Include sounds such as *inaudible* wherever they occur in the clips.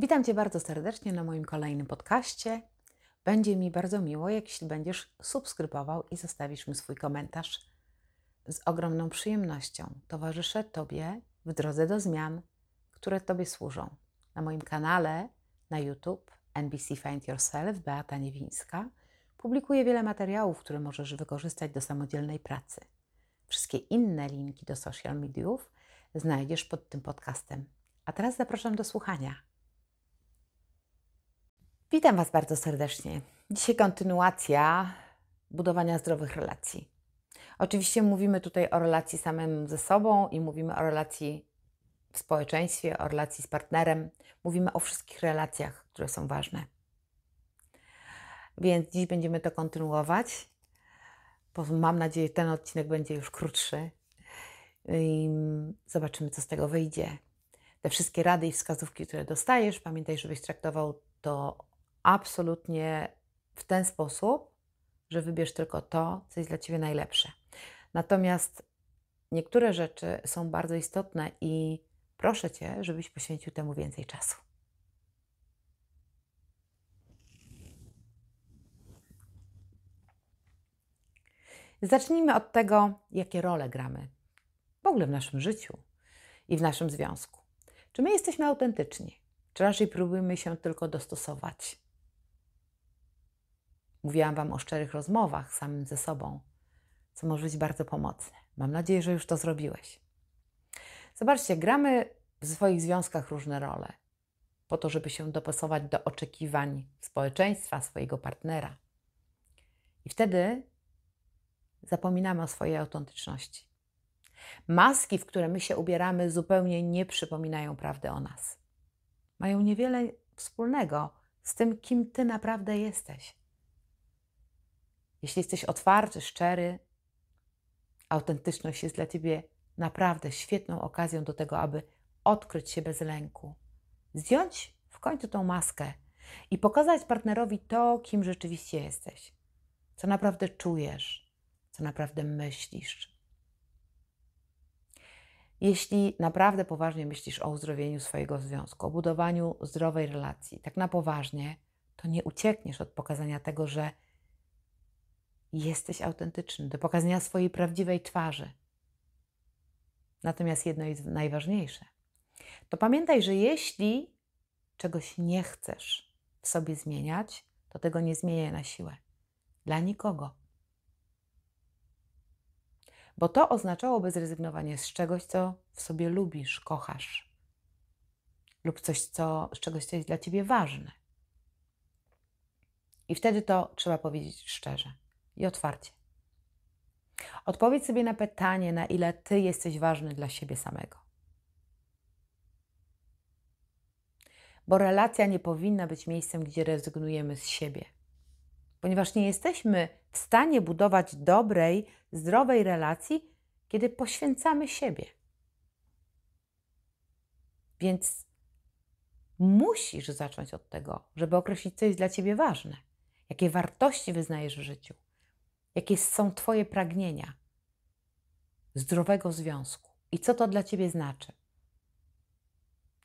Witam Cię bardzo serdecznie na moim kolejnym podcaście. Będzie mi bardzo miło, jeśli będziesz subskrybował i zostawisz mi swój komentarz. Z ogromną przyjemnością towarzyszę Tobie w drodze do zmian, które Tobie służą. Na moim kanale na YouTube NBC Find Yourself Beata Niewińska publikuję wiele materiałów, które możesz wykorzystać do samodzielnej pracy. Wszystkie inne linki do social mediów znajdziesz pod tym podcastem. A teraz zapraszam do słuchania. Witam Was bardzo serdecznie. Dzisiaj kontynuacja budowania zdrowych relacji. Oczywiście mówimy tutaj o relacji samym ze sobą i mówimy o relacji w społeczeństwie, o relacji z partnerem. Mówimy o wszystkich relacjach, które są ważne. Więc dziś będziemy to kontynuować. Mam nadzieję, że ten odcinek będzie już krótszy. I zobaczymy, co z tego wyjdzie. Te wszystkie rady i wskazówki, które dostajesz, pamiętaj, żebyś traktował to absolutnie w ten sposób, że wybierz tylko to, co jest dla Ciebie najlepsze. Natomiast niektóre rzeczy są bardzo istotne i proszę Cię, żebyś poświęcił temu więcej czasu. Zacznijmy od tego, jakie role gramy w ogóle w naszym życiu i w naszym związku. Czy my jesteśmy autentyczni, czy raczej próbujemy się tylko dostosować? Mówiłam Wam o szczerych rozmowach samym ze sobą, co może być bardzo pomocne. Mam nadzieję, że już to zrobiłeś. Zobaczcie, gramy w swoich związkach różne role, po to, żeby się dopasować do oczekiwań społeczeństwa, swojego partnera. I wtedy zapominamy o swojej autentyczności. Maski, w które my się ubieramy, zupełnie nie przypominają prawdy o nas. Mają niewiele wspólnego z tym, kim ty naprawdę jesteś. Jeśli jesteś otwarty, szczery, autentyczność jest dla ciebie naprawdę świetną okazją do tego, aby odkryć się bez lęku, zdjąć w końcu tą maskę i pokazać partnerowi to, kim rzeczywiście jesteś, co naprawdę czujesz, co naprawdę myślisz. Jeśli naprawdę poważnie myślisz o uzdrowieniu swojego związku, o budowaniu zdrowej relacji, tak na poważnie, to nie uciekniesz od pokazania tego, że jesteś autentyczny, do pokazania swojej prawdziwej twarzy. Natomiast jedno jest najważniejsze. To pamiętaj, że jeśli czegoś nie chcesz w sobie zmieniać, to tego nie zmieniaj na siłę. Dla nikogo. Bo to oznaczałoby zrezygnowanie z czegoś, co w sobie lubisz, kochasz, lub coś, co, z czegoś, co jest dla ciebie ważne. I wtedy to trzeba powiedzieć szczerze i otwarcie. Odpowiedz sobie na pytanie, na ile ty jesteś ważny dla siebie samego. Bo relacja nie powinna być miejscem, gdzie rezygnujemy z siebie, ponieważ nie jesteśmy w stanie budować dobrej, zdrowej relacji, kiedy poświęcamy siebie. Więc musisz zacząć od tego, żeby określić, co jest dla ciebie ważne, jakie wartości wyznajesz w życiu jakie są Twoje pragnienia zdrowego związku i co to dla Ciebie znaczy.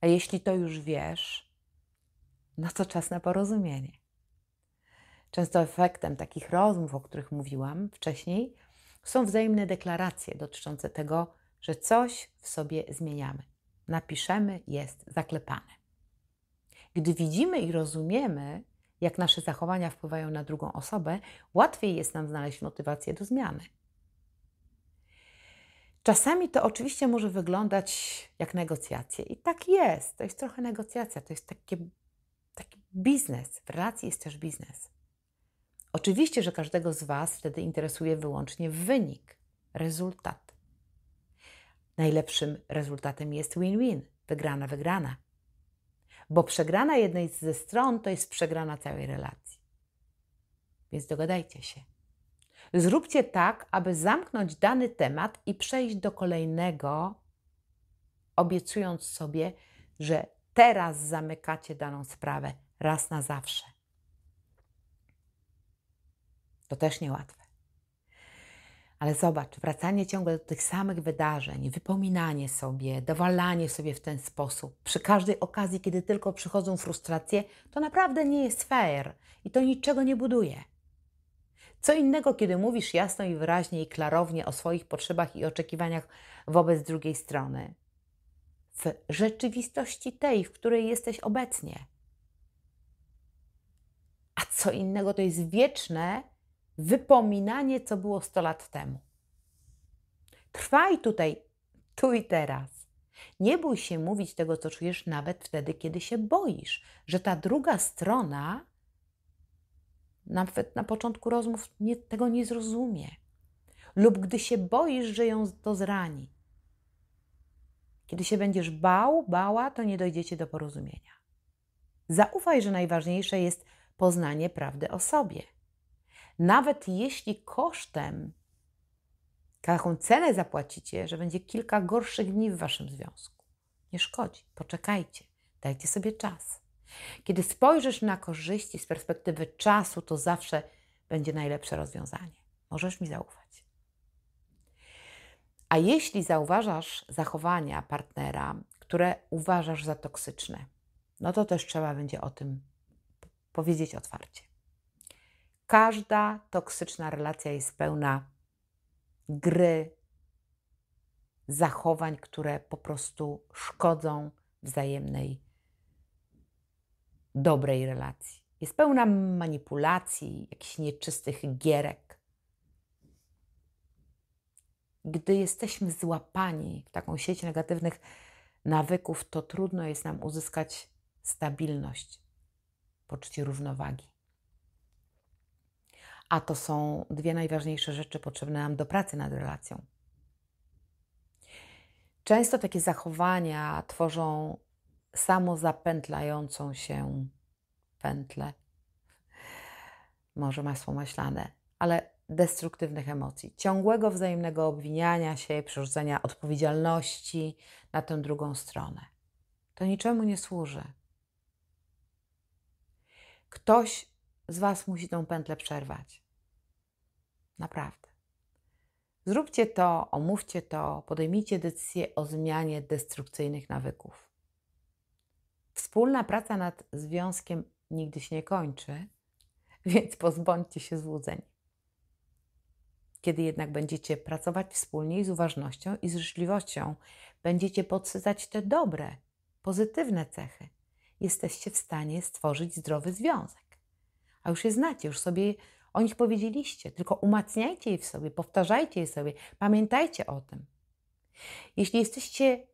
A jeśli to już wiesz, no to czas na porozumienie. Często efektem takich rozmów, o których mówiłam wcześniej, są wzajemne deklaracje dotyczące tego, że coś w sobie zmieniamy. Napiszemy, jest zaklepane. Gdy widzimy i rozumiemy, jak nasze zachowania wpływają na drugą osobę, łatwiej jest nam znaleźć motywację do zmiany. Czasami to oczywiście może wyglądać jak negocjacje. I tak jest. To jest trochę negocjacja, to jest takie, taki biznes. W relacji jest też biznes. Oczywiście, że każdego z Was wtedy interesuje wyłącznie wynik, rezultat. Najlepszym rezultatem jest win-win, wygrana, wygrana bo przegrana jednej ze stron to jest przegrana całej relacji. Więc dogadajcie się. Zróbcie tak, aby zamknąć dany temat i przejść do kolejnego, obiecując sobie, że teraz zamykacie daną sprawę raz na zawsze. To też niełatwe. Ale zobacz, wracanie ciągle do tych samych wydarzeń, wypominanie sobie, dowalanie sobie w ten sposób, przy każdej okazji, kiedy tylko przychodzą frustracje, to naprawdę nie jest fair i to niczego nie buduje. Co innego, kiedy mówisz jasno i wyraźnie i klarownie o swoich potrzebach i oczekiwaniach wobec drugiej strony. W rzeczywistości tej, w której jesteś obecnie. A co innego to jest wieczne wypominanie, co było 100 lat temu. Trwaj tutaj, tu i teraz. Nie bój się mówić tego, co czujesz, nawet wtedy, kiedy się boisz, że ta druga strona nawet na początku rozmów nie, tego nie zrozumie, lub gdy się boisz, że ją to zrani. Kiedy się będziesz bał, bała, to nie dojdziecie do porozumienia. Zaufaj, że najważniejsze jest poznanie prawdy o sobie. Nawet jeśli kosztem, jaką cenę zapłacicie, że będzie kilka gorszych dni w waszym związku. Nie szkodzi, poczekajcie, dajcie sobie czas. Kiedy spojrzysz na korzyści z perspektywy czasu, to zawsze będzie najlepsze rozwiązanie. Możesz mi zaufać. A jeśli zauważasz zachowania partnera, które uważasz za toksyczne, no to też trzeba będzie o tym powiedzieć otwarcie. Każda toksyczna relacja jest pełna gry, zachowań, które po prostu szkodzą wzajemnej dobrej relacji. Jest pełna manipulacji, jakichś nieczystych gierek. Gdy jesteśmy złapani w taką sieć negatywnych nawyków, to trudno jest nam uzyskać stabilność, poczucie równowagi. A to są dwie najważniejsze rzeczy potrzebne nam do pracy nad relacją. Często takie zachowania tworzą samozapętlającą się pętlę, może masło maślane, ale destruktywnych emocji, ciągłego wzajemnego obwiniania się, przerzucania odpowiedzialności na tę drugą stronę. To niczemu nie służy. Ktoś z Was musi tą pętlę przerwać. Naprawdę. Zróbcie to, omówcie to, podejmijcie decyzję o zmianie destrukcyjnych nawyków. Wspólna praca nad związkiem nigdy się nie kończy, *laughs* więc pozbądźcie się złudzeń. Kiedy jednak będziecie pracować wspólnie z uważnością i z życzliwością, będziecie podsycać te dobre, pozytywne cechy. Jesteście w stanie stworzyć zdrowy związek. A już je znacie, już sobie o nich powiedzieliście, tylko umacniajcie je w sobie, powtarzajcie je sobie, pamiętajcie o tym. Jeśli jesteście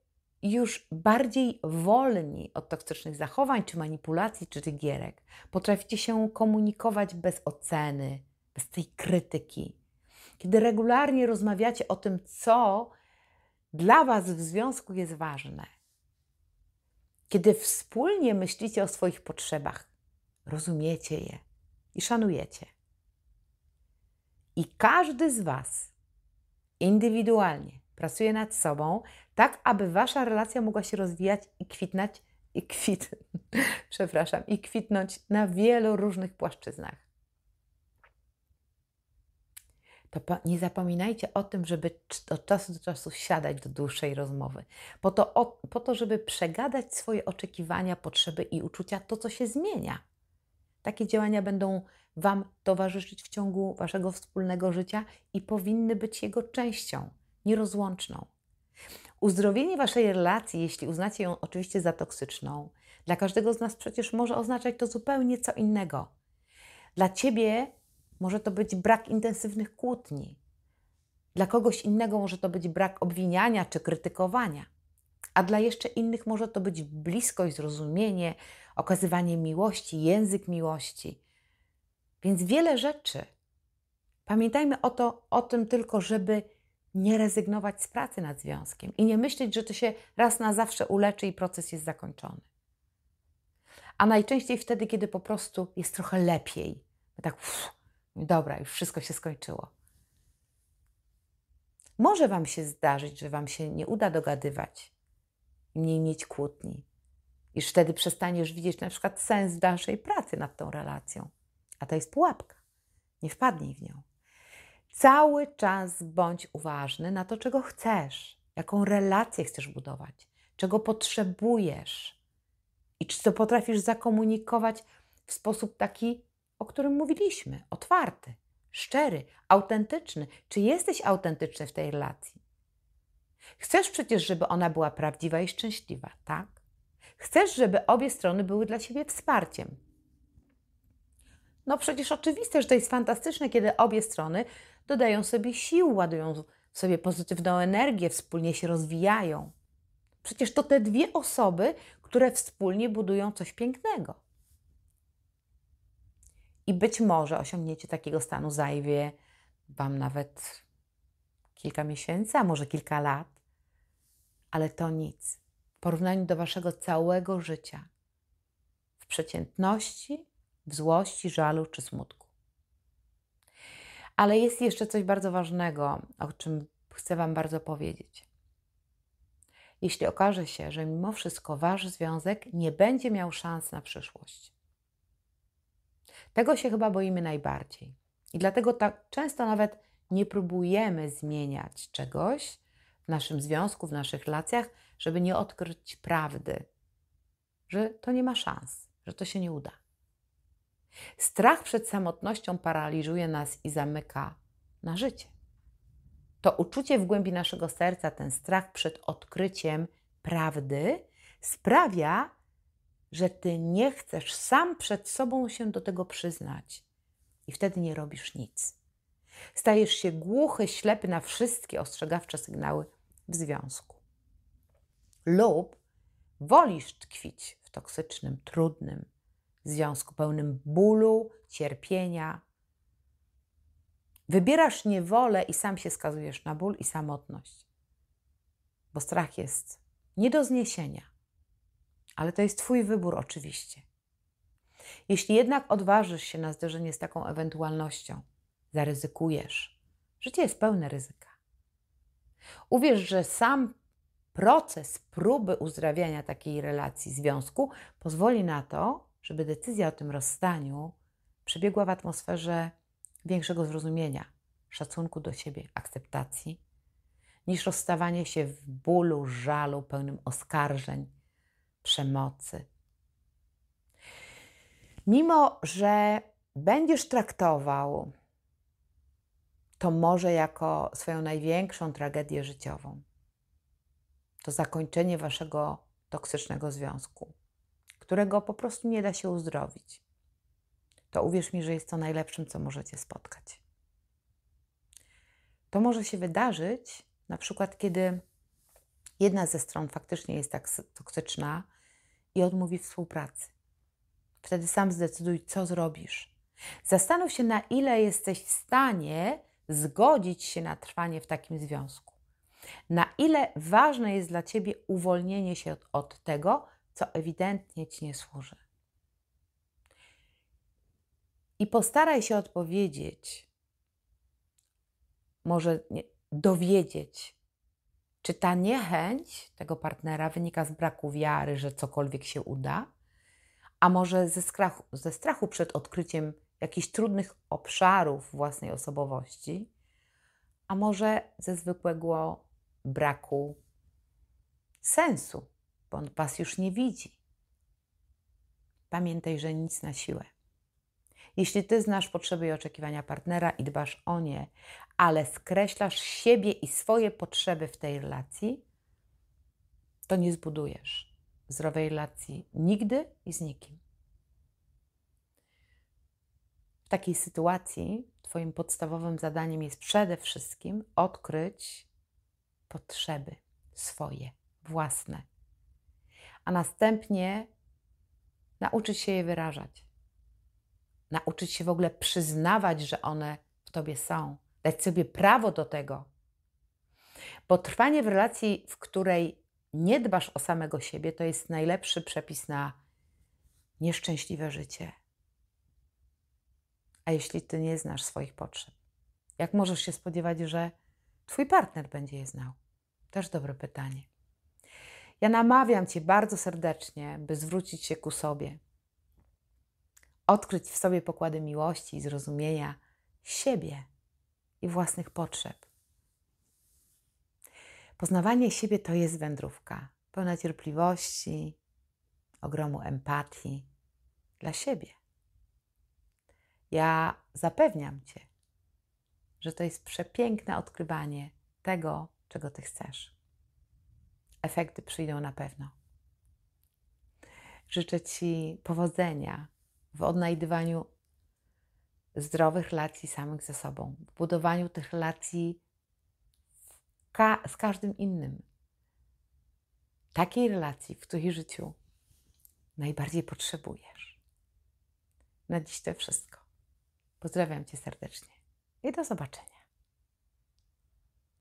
już bardziej wolni od toksycznych zachowań, czy manipulacji, czy tych gierek, potraficie się komunikować bez oceny, bez tej krytyki. Kiedy regularnie rozmawiacie o tym, co dla Was w związku jest ważne, kiedy wspólnie myślicie o swoich potrzebach, rozumiecie je i szanujecie. I każdy z Was indywidualnie pracuje nad sobą, tak aby Wasza relacja mogła się rozwijać i kwitnąć, i kwit, *laughs* przepraszam, i kwitnąć na wielu różnych płaszczyznach. To nie zapominajcie o tym, żeby od czasu do czasu siadać do dłuższej rozmowy, po to, po to żeby przegadać swoje oczekiwania, potrzeby i uczucia, to co się zmienia. Takie działania będą Wam towarzyszyć w ciągu Waszego wspólnego życia i powinny być jego częścią, nierozłączną. Uzdrowienie Waszej relacji, jeśli uznacie ją oczywiście za toksyczną, dla każdego z nas przecież może oznaczać to zupełnie co innego. Dla Ciebie może to być brak intensywnych kłótni. Dla kogoś innego może to być brak obwiniania czy krytykowania. A dla jeszcze innych może to być bliskość, zrozumienie, okazywanie miłości, język miłości. Więc wiele rzeczy. Pamiętajmy o, to, o tym tylko, żeby nie rezygnować z pracy nad związkiem i nie myśleć, że to się raz na zawsze uleczy i proces jest zakończony. A najczęściej wtedy, kiedy po prostu jest trochę lepiej. Tak, uff, dobra, już wszystko się skończyło. Może Wam się zdarzyć, że Wam się nie uda dogadywać, mniej mieć kłótni, iż wtedy przestaniesz widzieć na przykład sens dalszej pracy nad tą relacją. A to jest pułapka. Nie wpadnij w nią. Cały czas bądź uważny na to, czego chcesz, jaką relację chcesz budować, czego potrzebujesz i czy to potrafisz zakomunikować w sposób taki, o którym mówiliśmy, otwarty, szczery, autentyczny. Czy jesteś autentyczny w tej relacji? Chcesz przecież, żeby ona była prawdziwa i szczęśliwa, tak? Chcesz, żeby obie strony były dla siebie wsparciem. No przecież oczywiste, że to jest fantastyczne, kiedy obie strony dodają sobie sił, ładują sobie pozytywną energię, wspólnie się rozwijają. Przecież to te dwie osoby, które wspólnie budują coś pięknego. I być może osiągnięcie takiego stanu zajmie Wam nawet kilka miesięcy, a może kilka lat, ale to nic porównaniu do Waszego całego życia w przeciętności, w złości, żalu czy smutku. Ale jest jeszcze coś bardzo ważnego, o czym chcę Wam bardzo powiedzieć. Jeśli okaże się, że mimo wszystko Wasz związek nie będzie miał szans na przyszłość, tego się chyba boimy najbardziej. I dlatego tak często nawet nie próbujemy zmieniać czegoś w naszym związku, w naszych relacjach, żeby nie odkryć prawdy, że to nie ma szans, że to się nie uda. Strach przed samotnością paraliżuje nas i zamyka na życie. To uczucie w głębi naszego serca, ten strach przed odkryciem prawdy sprawia, że ty nie chcesz sam przed sobą się do tego przyznać i wtedy nie robisz nic. Stajesz się głuchy, ślepy na wszystkie ostrzegawcze sygnały w związku. Lub wolisz tkwić w toksycznym, trudnym związku, pełnym bólu, cierpienia. Wybierasz niewolę i sam się skazujesz na ból i samotność, bo strach jest nie do zniesienia ale to jest Twój wybór, oczywiście. Jeśli jednak odważysz się na zderzenie z taką ewentualnością, zaryzykujesz. Życie jest pełne ryzyka. Uwierz, że sam proces próby uzdrawiania takiej relacji, związku pozwoli na to, żeby decyzja o tym rozstaniu przebiegła w atmosferze większego zrozumienia, szacunku do siebie, akceptacji, niż rozstawanie się w bólu, żalu, pełnym oskarżeń, przemocy. Mimo, że będziesz traktował to może jako swoją największą tragedię życiową, to zakończenie waszego toksycznego związku, którego po prostu nie da się uzdrowić, to uwierz mi, że jest to najlepszym, co możecie spotkać. To może się wydarzyć, na przykład, kiedy jedna ze stron faktycznie jest tak toksyczna i odmówi współpracy. Wtedy sam zdecyduj, co zrobisz. Zastanów się, na ile jesteś w stanie zgodzić się na trwanie w takim związku. Na ile ważne jest dla ciebie uwolnienie się od, od tego, co ewidentnie ci nie służy. I postaraj się odpowiedzieć, może nie, dowiedzieć, czy ta niechęć tego partnera wynika z braku wiary, że cokolwiek się uda, a może ze strachu, ze strachu przed odkryciem jakichś trudnych obszarów własnej osobowości, a może ze zwykłego braku sensu, bo on Was już nie widzi. Pamiętaj, że nic na siłę. Jeśli Ty znasz potrzeby i oczekiwania partnera i dbasz o nie, ale skreślasz siebie i swoje potrzeby w tej relacji, to nie zbudujesz zdrowej relacji nigdy i z nikim. W takiej sytuacji Twoim podstawowym zadaniem jest przede wszystkim odkryć potrzeby swoje, własne, a następnie nauczyć się je wyrażać. Nauczyć się w ogóle przyznawać, że one w Tobie są dać sobie prawo do tego. Bo trwanie w relacji, w której nie dbasz o samego siebie, to jest najlepszy przepis na nieszczęśliwe życie. A jeśli ty nie znasz swoich potrzeb, jak możesz się spodziewać, że twój partner będzie je znał? Też dobre pytanie. Ja namawiam cię bardzo serdecznie, by zwrócić się ku sobie, odkryć w sobie pokłady miłości i zrozumienia siebie i własnych potrzeb. Poznawanie siebie to jest wędrówka, pełna cierpliwości, ogromu empatii dla siebie. Ja zapewniam Cię, że to jest przepiękne odkrywanie tego, czego Ty chcesz. Efekty przyjdą na pewno. Życzę Ci powodzenia w odnajdywaniu zdrowych relacji samych ze sobą, w budowaniu tych relacji ka z każdym innym. Takiej relacji, w której życiu najbardziej potrzebujesz. Na dziś to wszystko. Pozdrawiam Cię serdecznie i do zobaczenia.